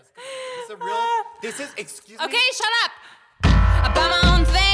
is. It's a real. This is. Excuse me. Okay, shut up. Buy my own things.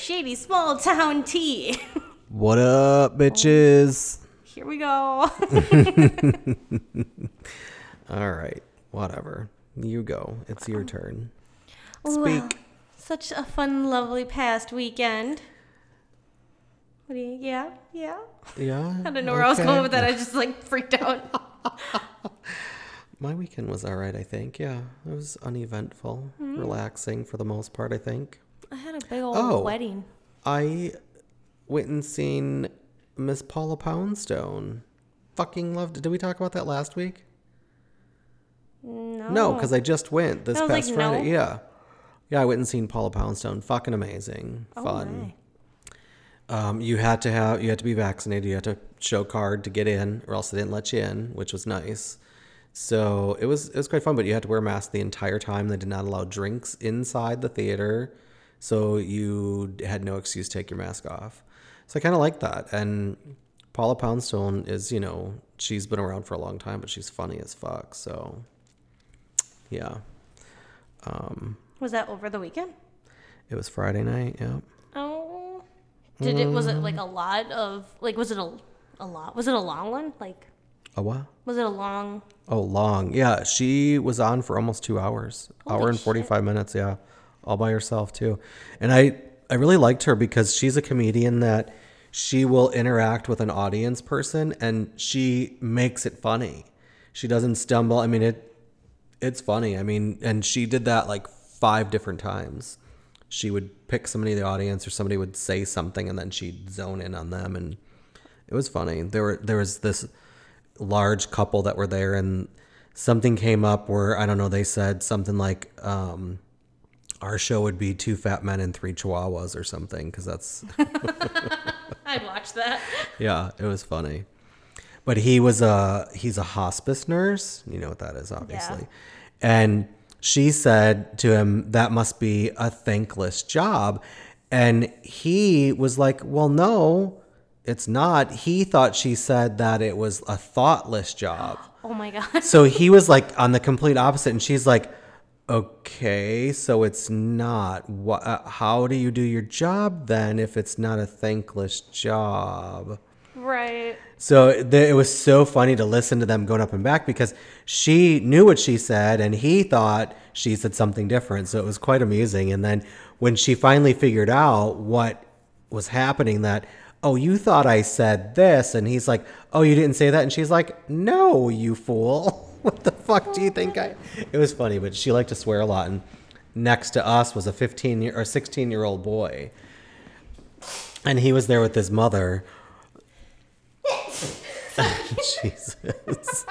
Shady Small Town Tea. What up, bitches? Here we go. All right, whatever. You go. It's your turn. Well, Speak. such a fun, lovely past weekend. What do you? Yeah, yeah. Yeah. I don't know where I was going with that. I just like freaked out. My weekend was all right, I think. Yeah, it was uneventful, Hmm. relaxing for the most part, I think. I had a big old Oh. wedding. I went and seen Miss Paula Poundstone. Fucking loved it. Did we talk about that last week? No. No, because I just went this past like, Friday. no. Yeah. Yeah, I went and seen Paula Poundstone. Fucking amazing. Oh, Fun. Um, you had to have you had to be vaccinated. You had to show card to get in, or else they didn't let you in, which was nice. So it was it was quite fun, but you had to wear a mask the entire time. They did not allow drinks inside the theater, so you had no excuse to take your mask off. So I kind of like that. And Paula Poundstone is, you know, she's been around for a long time, but she's funny as fuck. So yeah, Um, Was that over the weekend? it was Friday night. Yeah. Oh. Did it? Was it like a lot of like? Was it a a lot? Was it a long one? Like, A what? was it a long? Oh, long. Yeah, she was on for almost two hours, Holy hour and 45 minutes. Yeah, all by herself, too. And I, I really liked her because she's a comedian that she will interact with an audience person and she makes it funny. She doesn't stumble. I mean, it, it's funny. I mean, and she did that like five different times. She would pick somebody in the audience or somebody would say something and then she'd zone in on them and it was funny. There were there was this large couple that were there and something came up where I don't know, they said something like um our show would be two fat men and three chihuahuas or something because that's I'd watch that. yeah, it was funny. But he was a he's a hospice nurse. You know what that is, obviously. Yeah. And she said to him, "That must be a thankless job." And he was like, "Well, no, it's not." He thought she said that it was a thoughtless job. Oh my god. So he was like on the complete opposite, and she's like, "Okay, so it's not. What? Uh, how do you do your job then if it's not a thankless job?" Right. So th- it was so funny to listen to them going up and back because she knew what she said and he thought she said something different. So it was quite amusing. And then when she finally figured out what was happening, that, oh, you thought I said this. And he's like, oh, you didn't say that. And she's like, no, you fool. what the fuck do you think I. It was funny, but she liked to swear a lot. And next to us was a 15 year or 16 year old boy. And he was there with his mother. Jesus.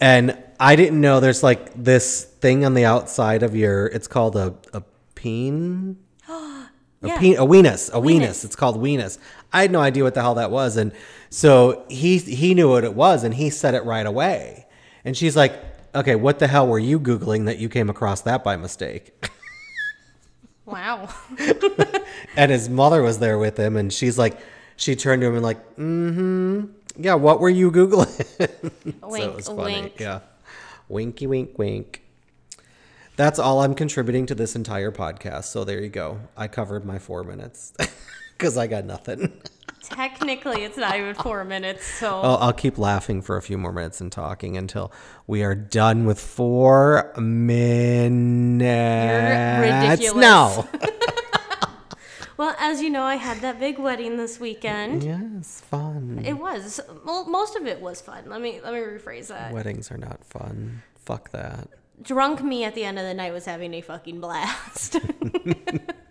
And I didn't know there's like this thing on the outside of your it's called a a peen. A Yeah. peen a weenus. A weenus. Weenus. It's called weenus. I had no idea what the hell that was. And so he he knew what it was and he said it right away. And she's like, Okay, what the hell were you Googling that you came across that by mistake? Wow. And his mother was there with him, and she's like, she turned to him and like, mm-hmm. Yeah, what were you googling? so Wink, funny. wink. Yeah, winky, wink, wink. That's all I'm contributing to this entire podcast. So there you go. I covered my four minutes because I got nothing. Technically, it's not even four minutes, so I'll, I'll keep laughing for a few more minutes and talking until we are done with four minutes. You're ridiculous. No. Well, as as you know, I had that big wedding this weekend. Yes, fun. It was well, most of it was fun. Let me let me rephrase that. Weddings are not fun. Fuck that. Drunk me at the end of the night was having a fucking blast.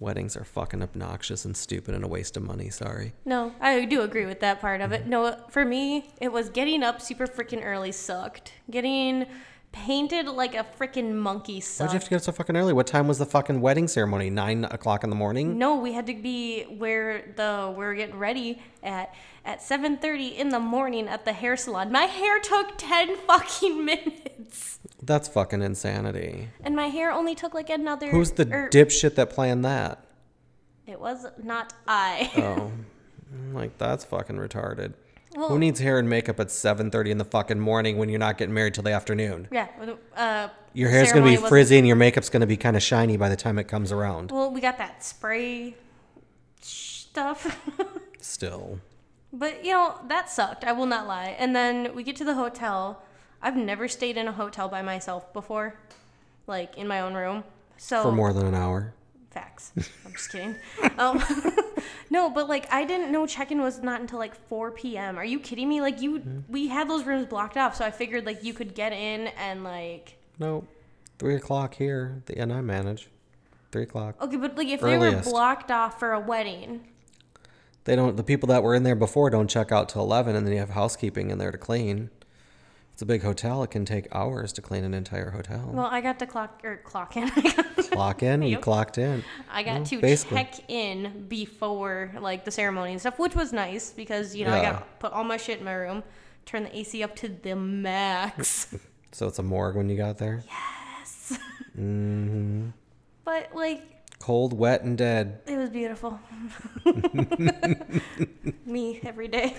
Weddings are fucking obnoxious and stupid and a waste of money. Sorry. no, I do agree with that part of it. No, for me, it was getting up super freaking early sucked. Getting painted like a freaking monkey sucked. Why'd you have to get up so fucking early? What time was the fucking wedding ceremony? Nine o'clock in the morning? No, we had to be where the we are getting ready at at 7:30 in the morning at the hair salon. My hair took 10 fucking minutes. That's fucking insanity. And my hair only took like another Who's the er, dipshit that planned that? It was not I. Oh, I'm like that's fucking retarded. Well- Who needs hair and makeup at 7:30 in the fucking morning when you're not getting married till the afternoon? yeah, uh Your hair's gonna be frizzy and your makeup's gonna be kind of shiny by the time it comes around. Well, we got that spray stuff. Still, but you know, that sucked. I will not lie. And then we get to the hotel. I've never stayed in a hotel by myself before. Like in my own room. So for more than an hour. Facts. I'm just kidding. Um, no, but like I didn't know check-in was not until like 4 p.m. Are you kidding me? Like you, we had those rooms blocked off, so I figured like you could get in and like. No, three o'clock here. The and I manage. Three o'clock. Okay, but like if they were blocked off for a wedding, They don't. The people that were in there before don't check out till eleven, and then you have housekeeping in there to clean. It's a big hotel. It can take hours to clean an entire hotel. well, I got to clock or clock in. Clock in. You Yep. clocked in. I got to basically. check in before like the ceremony and stuff, which was nice because you know I got to put all my shit in my room, turn the AC up to the max. So it's a morgue when you got there. Yes, mm-hmm. but like Cold, wet, and dead. It was beautiful. Me every day.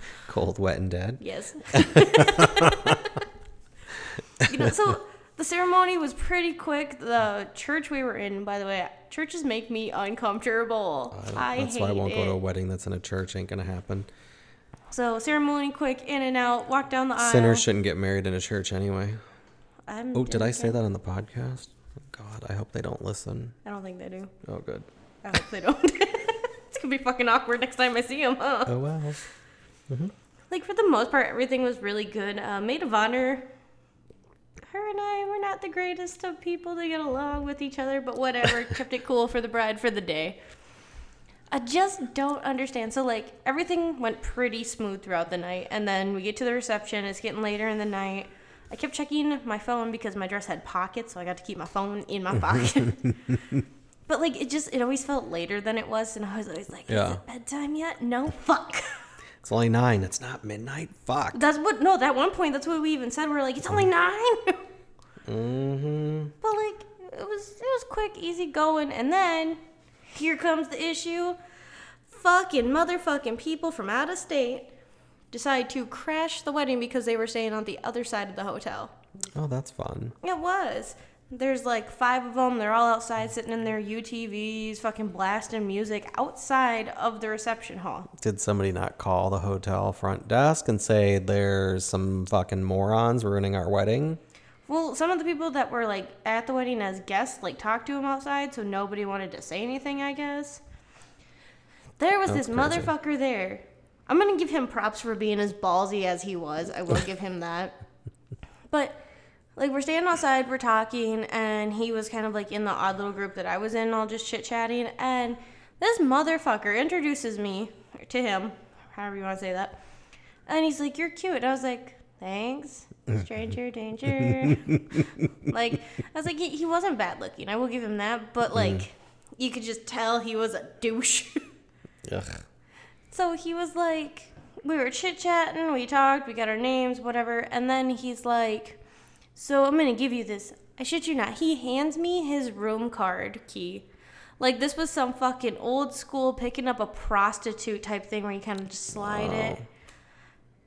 Cold, wet, and dead. yes. you know, so the ceremony was pretty quick. The church we were in, by the way, churches make me uncomfortable. I, That's hate why I won't it. go to a wedding that's in a church. Ain't gonna happen. So ceremony quick, in and out, walk down the aisle. Sinners shouldn't get married in a church anyway. I'm Oh, did I say that on the podcast? God, I hope they don't listen. I don't think they do. Oh, good. I hope they don't. it's gonna be fucking awkward next time I see them, huh? Oh well. Like for the most part everything was really good. Uh, maid of honor her and i were not the greatest of people to get along with each other but whatever kept it cool for the bride for the day. I just don't understand. So like everything went pretty smooth throughout the night and then we get to the reception it's getting later in the night. I kept checking my phone because my dress had pockets so i got to keep my phone in my pocket. But like it just it always felt later than it was and i was always like is Yeah. it bedtime yet? No fuck It's only nine. It's not midnight. Fuck. That's what no. At one point, that's what we even said. We are like, it's only nine. Mm-hmm. but like, it was it was quick, easy going, and then here comes the issue. Fucking motherfucking people from out of state decide to crash the wedding because they were staying on the other side of the hotel. Oh, that's fun. It was. There's like five of them. They're all outside sitting in their UTVs, fucking blasting music outside of the reception hall. Did somebody not call the hotel front desk and say there's some fucking morons ruining our wedding? Well, some of the people that were like at the wedding as guests like talked to him outside, so nobody wanted to say anything. I guess there was this crazy. motherfucker there. I'm gonna give him props for being as ballsy as he was. I will give him that. But like we're standing outside, we're talking, and he was kind of like in the odd little group that I was in, all just chit chatting, and this motherfucker introduces me to him, however you want to say that, and he's like, "You're cute." I was like, "Thanks." Stranger danger. like I was like, he, he wasn't bad looking. I will give him that, but mm. like, you could just tell he was a douche. Ugh. So he was like, we were chit chatting, we talked, we got our names, whatever, and then he's like, so I'm gonna give you this. I shit you not. He hands me his room card key. Like this was some fucking old school picking up a prostitute type thing where you kind of just slide it.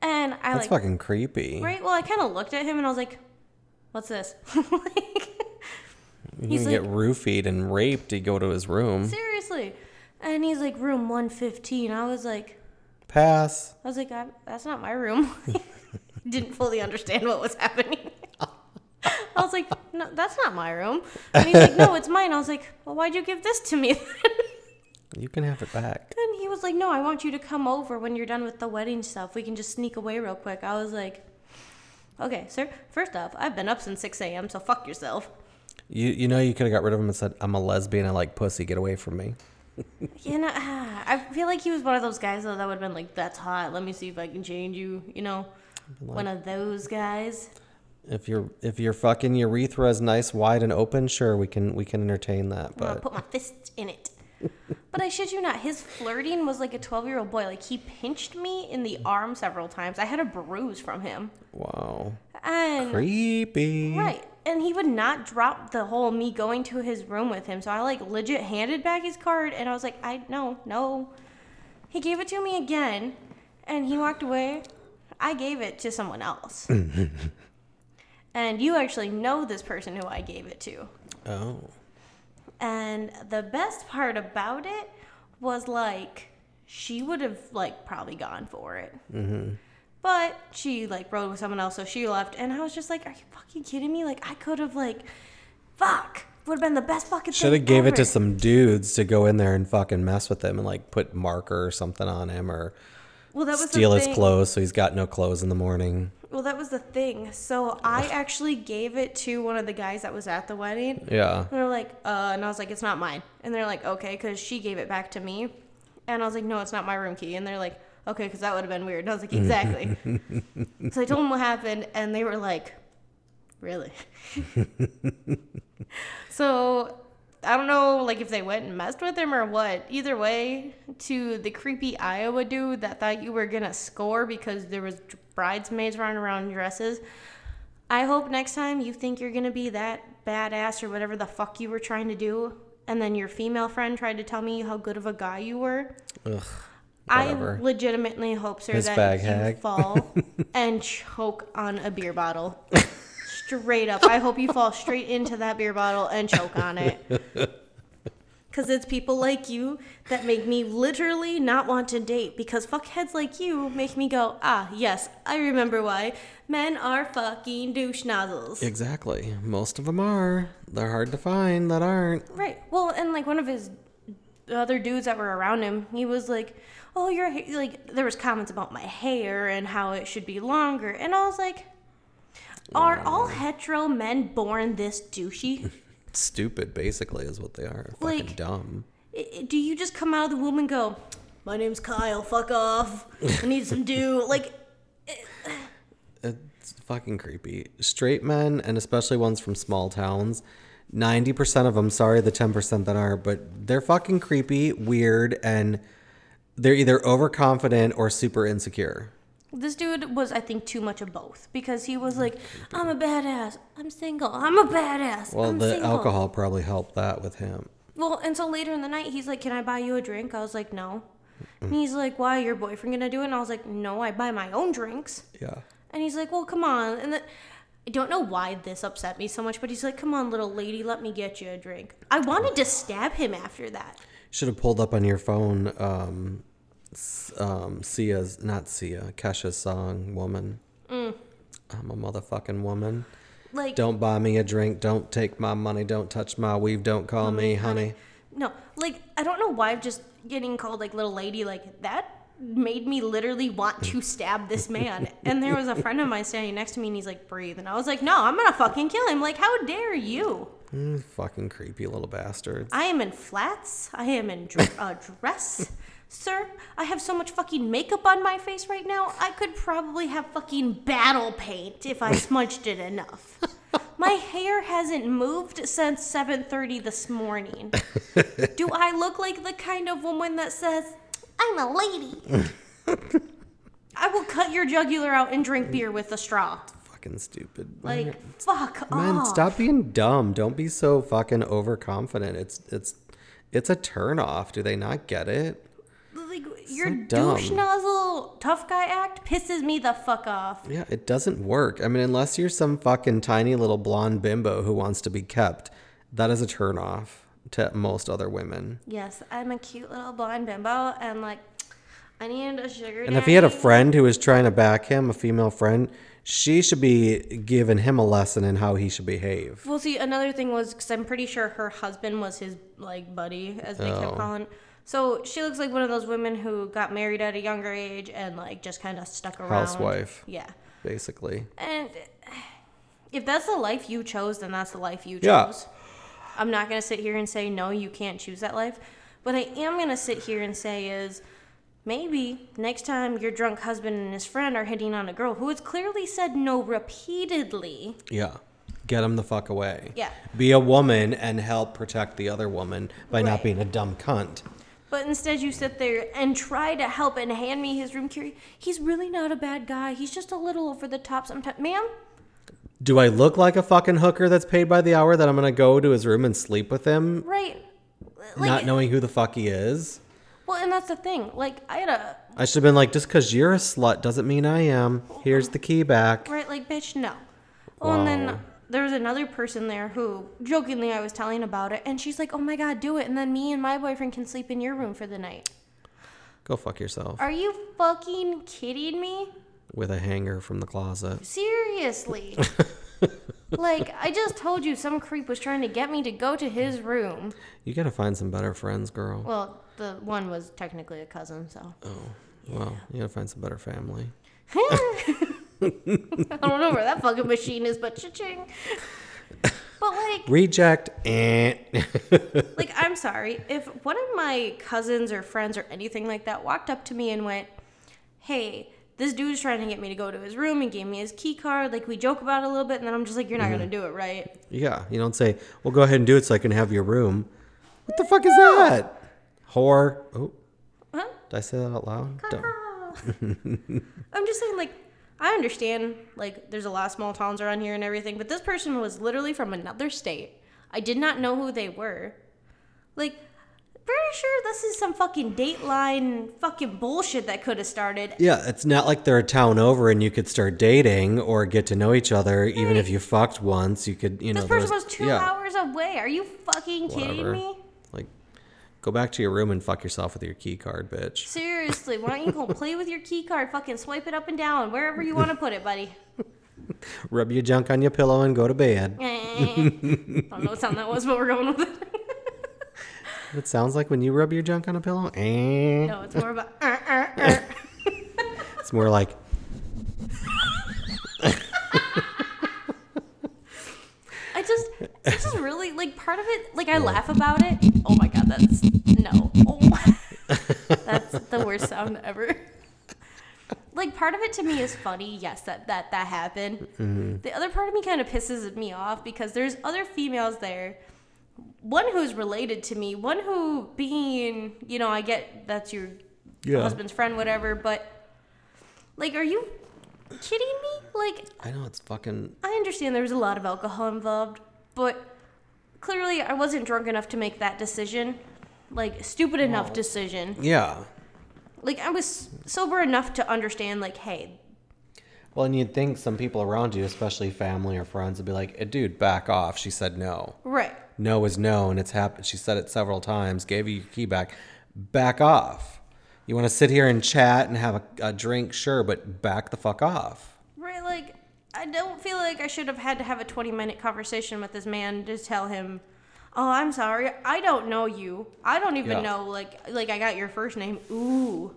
And I That's like fucking creepy. right. Well, I kind of looked at him and I was like, "What's this?" like, You He's can get roofied and raped. You go to his room. seriously. And he's like, "Room 115." I was like, Pass. I was like, that's not my room. Didn't fully understand what was happening. I was like, no, that's not my room. And he's like, no, it's mine. I was like, well, why'd you give this to me? then? You can have it back. and he was like, no, I want you to come over when you're done with the wedding stuff. We can just sneak away real quick. I was like, okay, sir. First off, I've been up since 6 a.m., so fuck yourself. You you know you could have got rid of him and said, "I'm a lesbian. I like pussy. Get away from me." You know, ah, I feel like he was one of those guys though that would have been like, "That's hot. Let me see if I can change you." You know, one of those guys. If your if your fucking urethra is nice, wide, and open, sure, we can we can entertain that. I'll But put my fist in it. but I shit you not, his flirting was like a 12 year old boy. Like he pinched me in the arm several times. I had a bruise from him, wow, and creepy. right. And he would not drop the whole me going to his room with him. So I like legit handed back his card, and I was like, I no no. He gave it to me again, and he walked away. I gave it to someone else. and you actually know this person who I gave it to. Oh, And the best part about it was like she would have like probably gone for it. Mm-hmm. But she like rode with someone else, so she left. And I was just like, "Are you fucking kidding me? Like I could have like, fuck, would have been the best fucking. should have gave it to some dudes to go in there and fucking mess with him and like put marker or something on him or Well, that was steal his clothes so he's got no clothes in the morning. Well, that was the thing. So I actually gave it to one of the guys that was at the wedding. Yeah. And they're like, uh, and I was like, it's not mine. And they're like, okay, because she gave it back to me. And I was like, no, it's not my room key. And they're like, okay, because that would have been weird. And I was like, exactly. so I told them what happened, and they were like, really? so I don't know, like if they went and messed with him or what. Either way, to the creepy Iowa dude that thought you were gonna score because there was bridesmaids running around in dresses. I hope next time you think you're gonna be that badass or whatever the fuck you were trying to do, and then your female friend tried to tell me how good of a guy you were. Ugh. I legitimately hope, sir, His that you hag. fall and choke on a beer bottle. Straight up. I hope you fall straight into that beer bottle and choke on it. Because it's people like you that make me literally not want to date. Because fuckheads like you make me go, ah, yes, I remember why. Men are fucking douche nozzles. Exactly. Most of them are. They're hard to find that aren't. Right. Well, and like one of his other dudes that were around him, he was like, "Oh, your ha-, like." There was comments about my hair and how it should be longer, and I was like, "Are all hetero men born this douchey? Stupid, basically, is what they are. Fucking Like- dumb. I- I- Do you just come out of the womb and go, "My name's Kyle. Fuck off. I need some dew." Like, uh. It's fucking creepy. Straight men, and especially ones from small towns, 90% of them, sorry, the 10% that are, but they're fucking creepy, weird, and they're either overconfident or super insecure. This dude was, I think, too much of both because he was like, "I'm a badass. I'm single. I'm a badass. Well, I'm the single." alcohol probably helped that with him. Well, and so later in the night, he's like, "Can I buy you a drink?" I was like, "No." And he's like, "Why? Your boyfriend gonna do it?" And I was like, "No, I buy my own drinks." Yeah. And he's like, "Well, come on." And then I don't know why this upset me so much, but he's like, "Come on, little lady, let me get you a drink." I wanted to stab him after that. Should have pulled up on your phone um, um, Sia's, not Sia, Kesha's song, Woman. Mm. I'm a motherfucking woman. Like, Don't buy me a drink. Don't take my money. Don't touch my weave. Don't call me honey. no, like I don't know why I'm just getting called like little lady like that made me literally want to stab this man. and there was a friend of mine standing next to me, and he's like, "Breathe," and I was like, "No, I'm gonna fucking kill him." Like, how dare you? Mm, fucking creepy little bastards. I am in flats. I am in dr- a dress. Sir, I have so much fucking makeup on my face right now. I could probably have fucking battle paint if I smudged it enough. My hair hasn't moved since 7:30 this morning. Do I look like the kind of woman that says, "I'm a lady"? I will cut your jugular out and drink beer with a straw. fucking stupid. Like, fuck Man, off. stop being dumb. Don't be so fucking overconfident. It's it's it's a turn off. Do they not get it? Your dumb. douche nozzle tough guy act pisses me the fuck off. Yeah, it doesn't work. I mean, unless you're some fucking tiny little blonde bimbo who wants to be kept, that is a turn off to most other women. Yes, I'm a cute little blonde bimbo, and like, I need a sugar. And if he had a friend who was trying to back him, a female friend, she should be giving him a lesson in how he should behave. Well, see, another thing was because I'm pretty sure her husband was his like buddy, as they Oh. kept calling. So she looks like one of those women who got married at a younger age and like just kind of stuck around. Housewife. Yeah, Basically. and if that's the life you chose, then that's the life you chose. Yeah. I'm not gonna sit here and say no, you can't choose that life. What I am gonna sit here and say is. Maybe next time your drunk husband and his friend are hitting on a girl who has clearly said no repeatedly, Yeah. Get him the fuck away. Yeah. Be a woman and help protect the other woman by not being a dumb cunt. But instead, you sit there and try to help and hand me his room key. He's really not a bad guy. He's just a little over the top sometimes. Ma'am? Do I look like a fucking hooker that's paid by the hour that I'm gonna go to his room and sleep with him, Right. Like, not knowing who the fuck he is? Well, and that's the thing. Like, I had a. I should have been like, just because you're a slut doesn't mean I am. Here's the key back. Right, like, bitch, no. Well, and then. There was another person there who, jokingly, I was telling about it, and she's like, oh my god, do it. And then me and my boyfriend can sleep in your room for the night. Go fuck yourself Are you fucking kidding me? with a hanger from the closet. Seriously. like, I just told you some creep was trying to get me to go to his room. You gotta find some better friends, girl. Well, the one was technically a cousin, so. Oh well, you gotta find some better family. I don't know where that fucking machine is, but cha-ching. But like, Reject. and like I'm sorry if one of my cousins or friends or anything like that walked up to me and went, "Hey, this dude's trying to get me to go to his room and gave me his key card." Like we joke about it a little bit, and then I'm just like, "You're not mm-hmm. gonna do it, right?" yeah, you don't say, well, go ahead and do it so I can have your room. What the fuck is that? Whore. Oh, Huh? did I say that out loud? Don't. I'm just saying, like, understand, like, there's a lot of small towns around here and everything, but this person was literally from another state. I did not know who they were. Like, pretty sure this is some fucking Dateline fucking bullshit that could have started. Yeah, it's not like they're a town over and you could start dating or get to know each other. Even if you fucked once, you could, you know. This person was two yeah, hours away. Are you fucking kidding whatever. me? Go back to your room and fuck yourself with your key card, bitch. Seriously, why don't you go play with your key card? Fucking swipe it up and down, wherever you want to put it, buddy. Rub your junk on your pillow and go to bed. Eh. I don't know what sound that was, but we're going with it. It sounds like when you rub your junk on a pillow. Eh. no, it's more about. Uh, uh, uh. It's more like I it's just really like part of it. Like I laugh about it. Oh my god, that's no. Oh, that's the worst sound ever. Like part of it to me is funny. Yes, that that that happened. Mm-hmm. The other part of me kind of pisses me off because there's other females there. One who's related to me. One who being, you know, I get that's your Yeah. husband's friend, whatever. But like, are you kidding me? Like, I know it's fucking I understand there was a lot of alcohol involved, but clearly I wasn't drunk enough to make that decision. Like stupid enough decision. yeah. Like I was sober enough to understand like, hey, Well, and you'd think some people around you, especially family or friends, would be like, "Eh, "Dude, back off." She said no. right. No is no, and it's happened. She said it several times. Gave you your key back. Back off. You want to sit here and chat and have a, a drink, sure, but back the fuck off. Right, like I don't feel like I should have had to have a 20 minute conversation with this man to tell him, "Oh, I'm sorry. I don't know you. I don't even Yeah. know like like I got your first name. Ooh.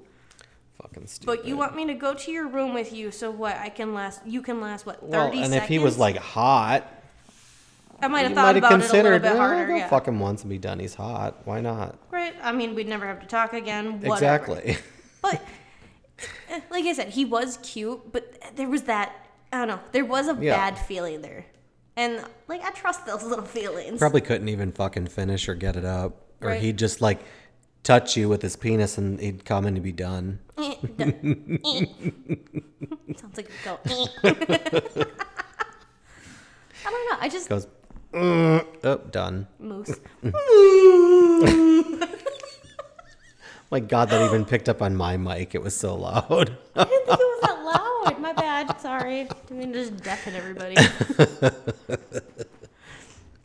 Fucking stupid. But you want me to go to your room with you so what? I can last you can last what 30 well, and seconds? if he was like hot, I might have you thought might have about it a considered, little bit "Eh, harder. go yeah. fuck him once and be done. He's hot. Why not? Right. I mean, we'd never have to talk again. Whatever. Exactly. But eh, like I said, he was cute, but there was that I don't know. There was a Yeah. bad feeling there, and like I trust those little feelings. Probably couldn't even fucking finish or get it up, or Right. he'd just like touch you with his penis and he'd come and he'd be done. Eh. Eh. Sounds like a goat. Eh. I don't know. I just Goes, "Mm," oh, done. moose. My God, that even picked up on my mic. It was so loud. I didn't think it was that loud. My bad. Sorry. I mean, just deafen everybody. I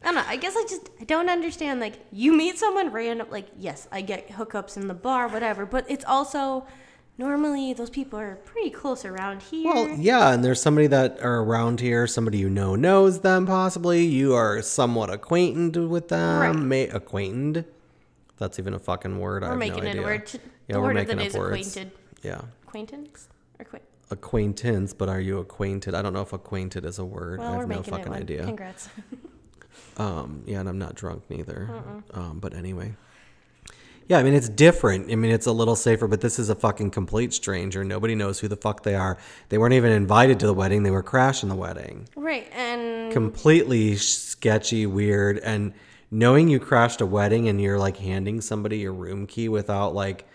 don't know. I guess I just I don't understand. Like, you meet someone random. Like, yes, I get hookups in the bar, whatever. But it's also normally those people are pretty close around here. Well, yeah, and there's somebody that are around here, somebody you know knows them possibly. You are somewhat acquainted with them. Right. May acquainted. That's even a fucking word. I we're have making no it idea. a word. To, Yeah, the we're word of the making up words. acquainted. Yeah. Acquaintance? Or acquaint- Acquaintance, but are you acquainted? I don't know if acquainted is a word. Well, I we're have no making fucking idea. Congrats. Um, yeah, and I'm not drunk neither. Um, but anyway. Yeah, I mean it's different. I mean it's a little safer, but this is a fucking complete stranger. Nobody knows who the fuck they are. They weren't even invited to the wedding. They were crashing the wedding. right, and Completely sketchy, weird, and knowing you crashed a wedding and you're like handing somebody your room key without like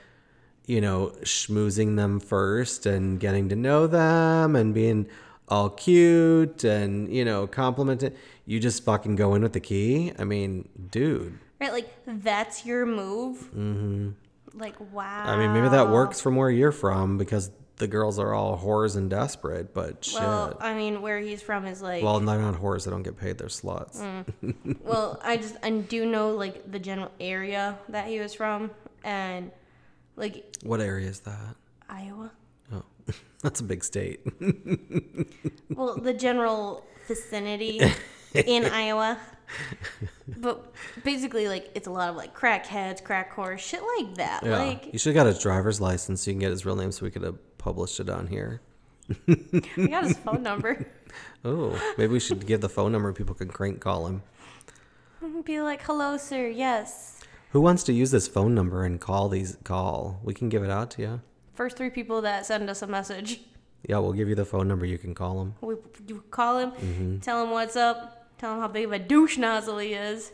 you know schmoozing them first and getting to know them and being all cute and you know complimented you just fucking go in with the key i mean dude right, like that's your move. Mm-hmm. Like wow. i mean maybe that works from where you're from because the girls are all whores and desperate but shit Well, I mean, where he's from is like. Well, they're not whores they don't get paid they're sluts Mm. Well, I just I do know like the general area that he was from, and like what area is that Iowa. oh that's a big state Well, the general vicinity in Iowa. But basically, like it's a lot of like crackheads, crack whores, shit like that. yeah Like you should have got his driver's license so you can get his real name so we could have published it on here I got his phone number. oh maybe we should give the phone number people can crank call him Be like, hello, sir. Yes. Who wants to use this phone number and call these call? We can give it out to you. First three people that send us a message, Yeah, we'll give you the phone number. You can call them. we you call him, Mm-hmm. tell him what's up, tell him how big of a douche nozzle he is.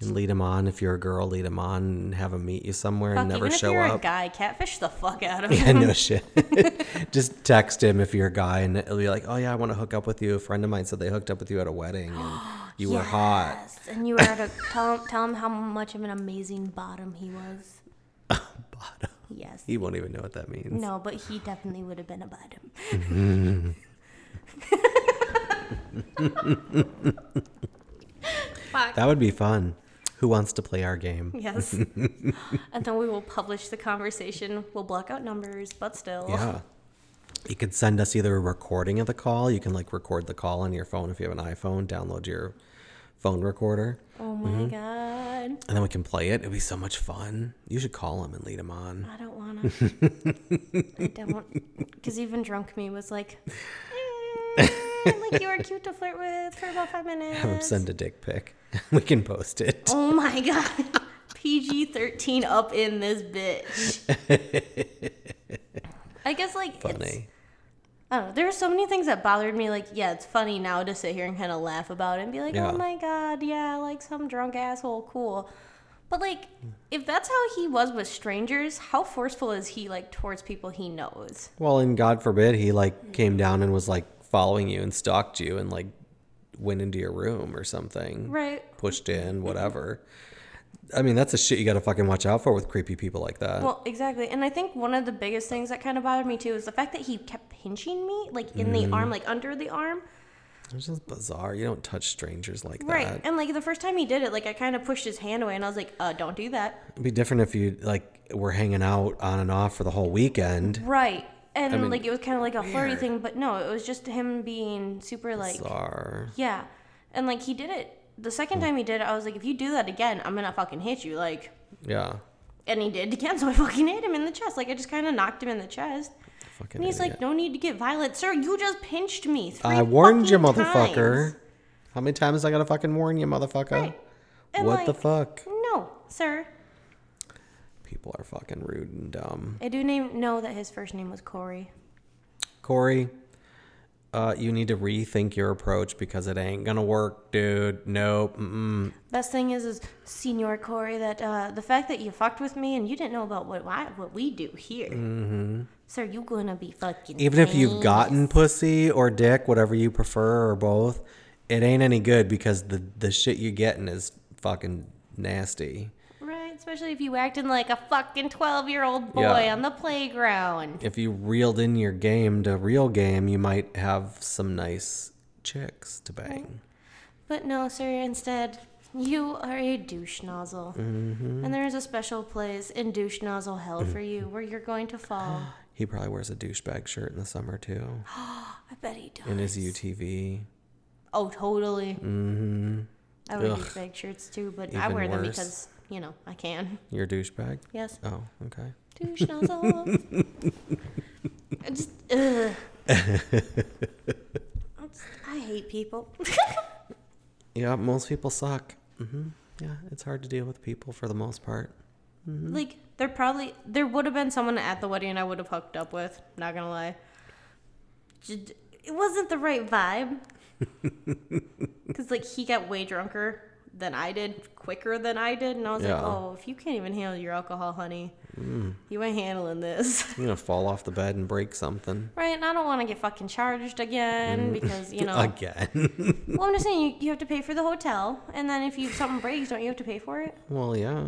Can lead him on if you're a girl. Lead him on and have him meet you somewhere Fuck, and never even show if you're a up. guy, catfish the fuck out of him. Yeah, no shit. Just text him if you're a guy, and it'll be like, "Oh yeah, I want to hook up with you." A friend of mine said they hooked up with you at a wedding, and you were hot. Yes, and you were to tell him, tell him how much of an amazing bottom he was. Bottom. Yes. He won't even know what that means. No, but he definitely would have been a bottom. Mm-hmm. Fuck. That would be fun. Who wants to play our game? Yes. and then we will publish the conversation. We'll block out numbers, but still. Yeah. You could send us either a recording of the call. You can like record the call on your phone if you have an iPhone. Download your phone recorder. Oh my Mm-hmm. god. And then we can play it. It'd be so much fun. You should call him and lead him on. I don't want to. I don't. Because even drunk me was like, eh, like you were cute to flirt with for about five minutes. Have him send a dick pic. we can post it. Oh my god. PG 13 up in this bitch. I guess, like, it's, Funny. I don't know. There were so many things that bothered me. Like, yeah, it's funny now to sit here and kind of laugh about it and be like, oh Yeah. oh my god, yeah, like some drunk asshole, cool. But, like, if that's how he was with strangers, how forceful is he, like, towards people he knows? Well, and God forbid he like came down and was like following you and stalked you and like went into your room or something. Right. Pushed in, whatever. I mean, that's a shit you got to fucking watch out for with creepy people like that. Well, exactly. And I think one of the biggest things that kind of bothered me too is the fact that he kept pinching me, like in the arm, like under the arm. it's just bizarre. You don't touch strangers like Right. that. And like the first time he did it, like I kind of pushed his hand away and I was like, uh, don't do that. It'd be different if you like were hanging out on and off for the whole weekend. Right. And mean, like it was kind of like a flirty thing, but no, it was just him being super like, Bizarre. yeah. And like he did it. The second hmm. time he did it, I was like, if you do that again, I'm gonna fucking hit you. Like, Yeah. and he did again, so I fucking hit him in the chest. Like I just kind of knocked him in the chest. Fucking And he's idiot. like, no need to get violent, sir. You just pinched me. I warned you, motherfucker. times." How many times I gotta fucking warn you, motherfucker? Right. What the fuck? No, sir. People are fucking rude and dumb. I do name know that his first name was Corey. Corey, uh, you need to rethink your approach because it ain't gonna work, dude. Nope. Mm-mm. Best thing is, is Senior Corey, that uh, the fact that you fucked with me and you didn't know about what I, what we do here, mm-hmm. sir. You gonna be fucking. Even if you've gotten pussy or dick, whatever you prefer or both, it ain't any good because the the shit you're getting is fucking nasty. Especially if you acting like a fucking twelve year old boy Yeah. on the playground. If you reeled in your game to real game, you might have some nice chicks to bang. But no, sir. Instead, You are a douche nozzle. Mm-hmm. And there is a special place in douche nozzle hell for you where you're going to fall. He probably wears a douchebag shirt in the summer too, I bet he does. in his UTV. Oh, totally. Mm-hmm. I wear douchebag shirts too, but I Even wear them because, you know, I can. You're a douchebag. Yes. Oh, okay. Douche nozzle. I just, ugh. I hate people. Yeah, most people suck. hmm Yeah, it's hard to deal with people for the most part. like, there probably, there would have been someone at the wedding I would have hooked up with, not gonna lie. It wasn't the right vibe. Because, like, he got way drunker than I did, quicker than I did. And I was like, oh, if you can't even handle your alcohol, honey, mm. you ain't handling this. You're gonna fall off the bed and break something Right, and I don't want to get fucking charged again mm. because you know. again. well, I'm just saying you, you have to pay for the hotel, and then if you something breaks, don't you have to pay for it? well, yeah.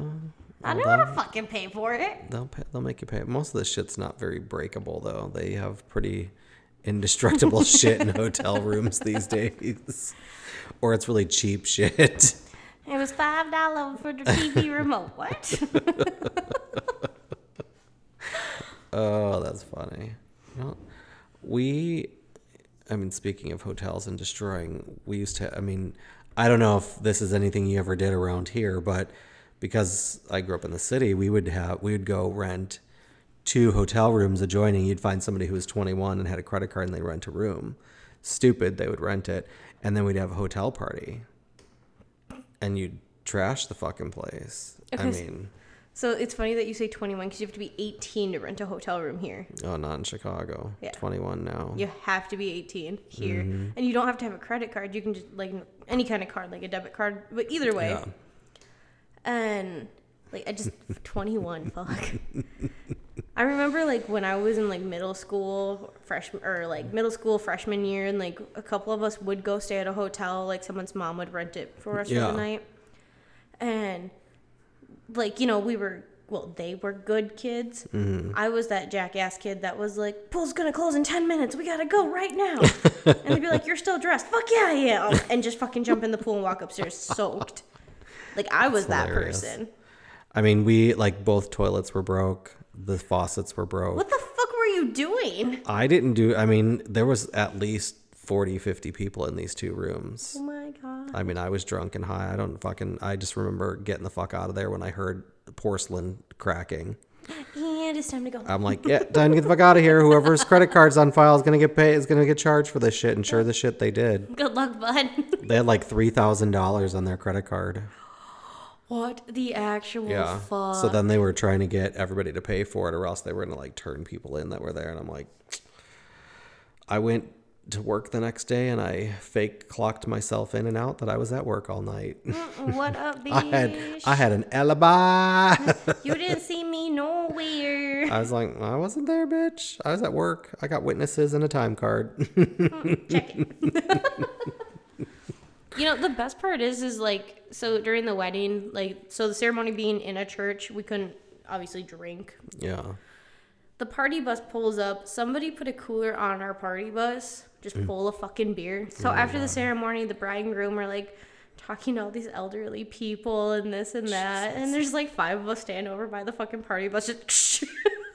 I don't want to fucking pay for it. They'll pay, they'll make you pay. Most of the shit's not very breakable though. They have pretty indestructible shit in hotel rooms these days, or it's really cheap shit. It was five dollar for the TV remote. What? Oh, that's funny. Well, we, I mean, speaking of hotels and destroying, we used to, I mean, I don't know if this is anything you ever did around here, but because I grew up in the city, we would have, we would go rent two hotel rooms adjoining. You'd find somebody who was 21 and had a credit card and they rent a room. Stupid, they would rent it. And then we'd have a hotel party. And you'd trash the fucking place. I Okay, s- mean, so it's funny that you say 21 because you have to be 18 to rent a hotel room here. oh, not in Chicago. Yeah. 21 now. You have to be 18 here, Mm-hmm. and you don't have to have a credit card. You can just like any kind of card, like a debit card. But either way, Yeah. and like I just 21 fuck I remember like when I was in like middle school freshman or like middle school freshman year and like a couple of us would go stay at a hotel like someone's mom would rent it for us for the night. And like you know we were well they were good kids. Mm-hmm. I was that jackass kid that was like pool's gonna close in 10 minutes. We gotta go right now. And they'd be like you're still dressed. Fuck yeah I am. And just fucking jump in the pool and walk upstairs soaked. Like I was that hilarious. person I mean, we like both toilets were broke. The faucets were broke. What the fuck were you doing? I didn't do, I mean, there was at least 40, 50 people in these two rooms. Oh my god. I mean, I was drunk and high. I don't fucking, I just remember getting the fuck out of there when I heard the porcelain cracking. And it's time to go. I'm like, yeah, time to get the fuck out of here. Whoever's credit card's on file is going to get paid, is going to get charged for this shit. And sure, the shit they did. Good luck, bud. They had like $3,000 on their credit card. What the actual Yeah. fuck? So then they were trying to get everybody to pay for it, or else they were gonna like turn people in that were there. And I'm like, I went to work the next day and I fake clocked myself in and out that I was at work all night. Mm, what up, bitch? I had I had an alibi. you didn't see me nowhere. I was like, I wasn't there, bitch. I was at work. I got witnesses and a time card. Mm, check it. you know, the best part is, is like, so during the wedding, like, so the ceremony being in a church, we couldn't obviously drink. yeah. The party bus pulls up. Somebody put a cooler on our party bus, just full of fucking beer. So after the ceremony, the bride and groom are like talking to all these elderly people and this and that. And there's like five of us stand over by the fucking party bus. Just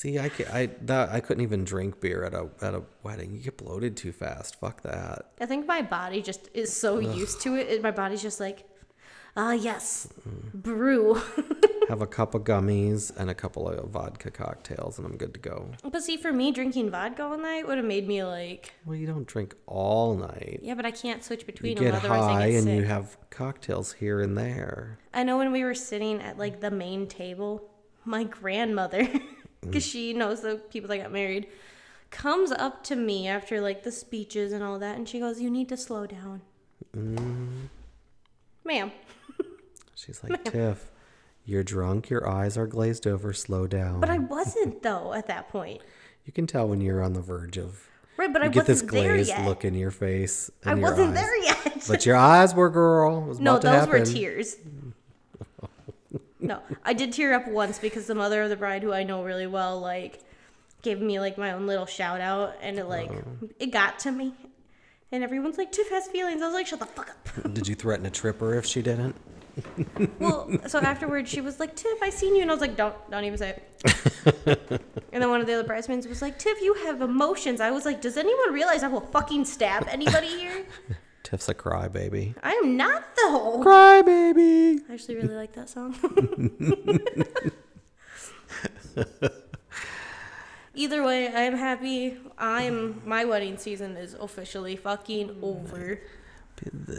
See, I, ca- I that I couldn't even drink beer at a at a wedding. You get bloated too fast. Fuck that. I think my body just is so used to it. it. My body's just like, ah, yes, brew. Have a cup of gummies and a couple of vodka cocktails, and I'm good to go. but see, for me, drinking vodka all night would have made me like, Well, you don't drink all night. yeah, but I can't switch You between get them. Otherwise, high I get and sick. you have cocktails here and there. I know when we were sitting at like the main table, my grandmother, Mm. because she knows the people that got married, comes up to me after like the speeches and all that, and she goes, "You need to slow down, mm. ma'am." She's like, Tiff, you're drunk. Your eyes are glazed over. Slow down. But I wasn't though at that point, you can tell when you're on the verge of. right? But You I get this wasn't there glazed yet. look in your face. I and your wasn't eyes. there yet. But your eyes were, girl. It was no, about to those were tears. No, I did tear up once because the mother of the bride, who I know really well, like gave me like my own little shout out, and it like Oh. it got to me. And everyone's like, Tiff has feelings. I was like, shut the fuck up. Did you threaten to trip her if she didn't? well, so afterwards she was like, Tiff, I seen you. And I was like, don't, don't even say it. and then one of the other bridesmaids was like, Tiff, you have emotions. I was like, does anyone realize I will fucking stab anybody here? Tiff's a crybaby. I am not though. Crybaby. I actually really like that song. Either way, I am happy. I'm my wedding season is officially fucking over.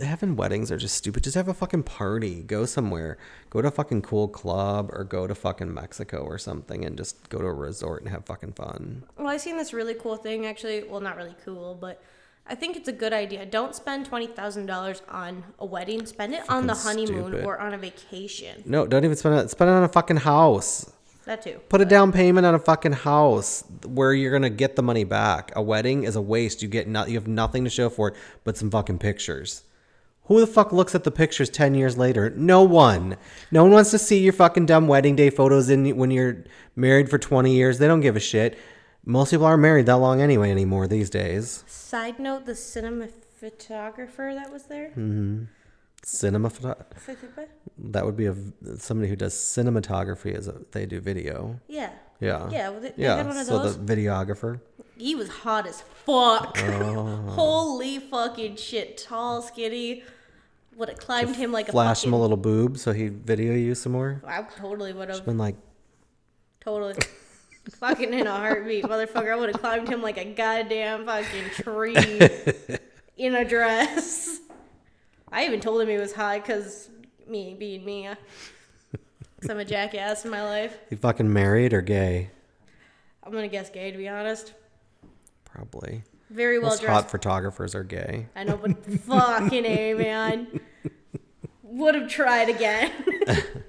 Having weddings are just stupid. Just have a fucking party. Go somewhere. Go to a fucking cool club or go to fucking Mexico or something and just go to a resort and have fucking fun. Well, I seen this really cool thing actually. Well, not really cool, but I think it's a good idea. Don't spend twenty thousand dollars on a wedding. Spend it on the honeymoon stupid. or on a vacation. No, don't even spend it. Spend it on a fucking house. That too. Put a down payment on a fucking house where you're gonna get the money back. A wedding is a waste. You get not. You have nothing to show for it but some fucking pictures. Who the fuck looks at the pictures ten years later? No one. No one wants to see your fucking dumb wedding day photos in when you're married for twenty years. They don't give a shit. Most people aren't married that long anyway anymore these days. Side note: the cinema photographer that was there. Hmm. Cinema photo- that would be a somebody who does cinematography as a they do video. Yeah. Yeah. Yeah, well, they- yeah. had one of so those. the videographer. He was hot as fuck. Oh. Holy fucking shit. Tall, skinny. Would have climbed him like a flash him a little boob so he video you some more. I totally would have. Been like, Totally. Fucking in a heartbeat, motherfucker. I would have climbed him like a goddamn fucking tree in a dress. I even told him he was hot because me being me. 'cause I'm a jackass in my life. you fucking married or gay? I'm gonna guess gay to be honest. Probably. Very well Most dressed. hot photographers are gay. I know, but fucking a man. Would have tried again.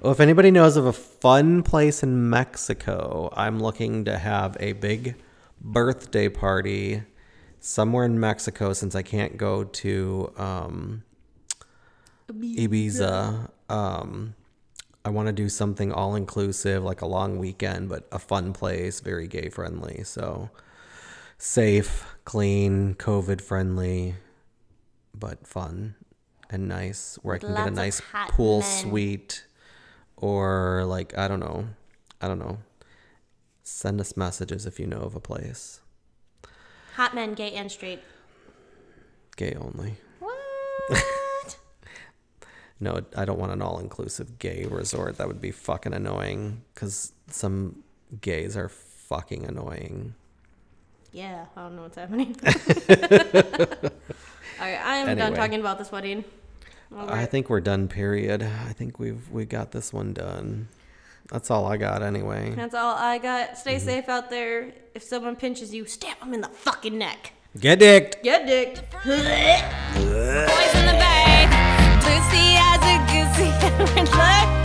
Well, if anybody knows of a fun place in Mexico, I'm looking to have a big birthday party somewhere in Mexico since I can't go to um, Ibiza. Um, I want to do something all inclusive, like a long weekend, but a fun place, very gay friendly. So safe, clean, COVID friendly, but fun and nice, where I can get a nice pool men. suite or like, I don't know. I don't know. Send us messages if you know of a place. Hot men, gay and straight. Gay only. What? No, I don't want an all inclusive gay resort. That would be fucking annoying because some gays are fucking annoying. yeah, I don't know what's happening. All right, I am done talking about this wedding. All I think we're done, period. I think we've we got this one done. That's all I got anyway. That's all I got. Stay Mm-hmm. safe out there. If someone pinches you, stab them in the fucking neck. Get dicked! Get dicked. Boys in the bag, blue sea as a goosey. Look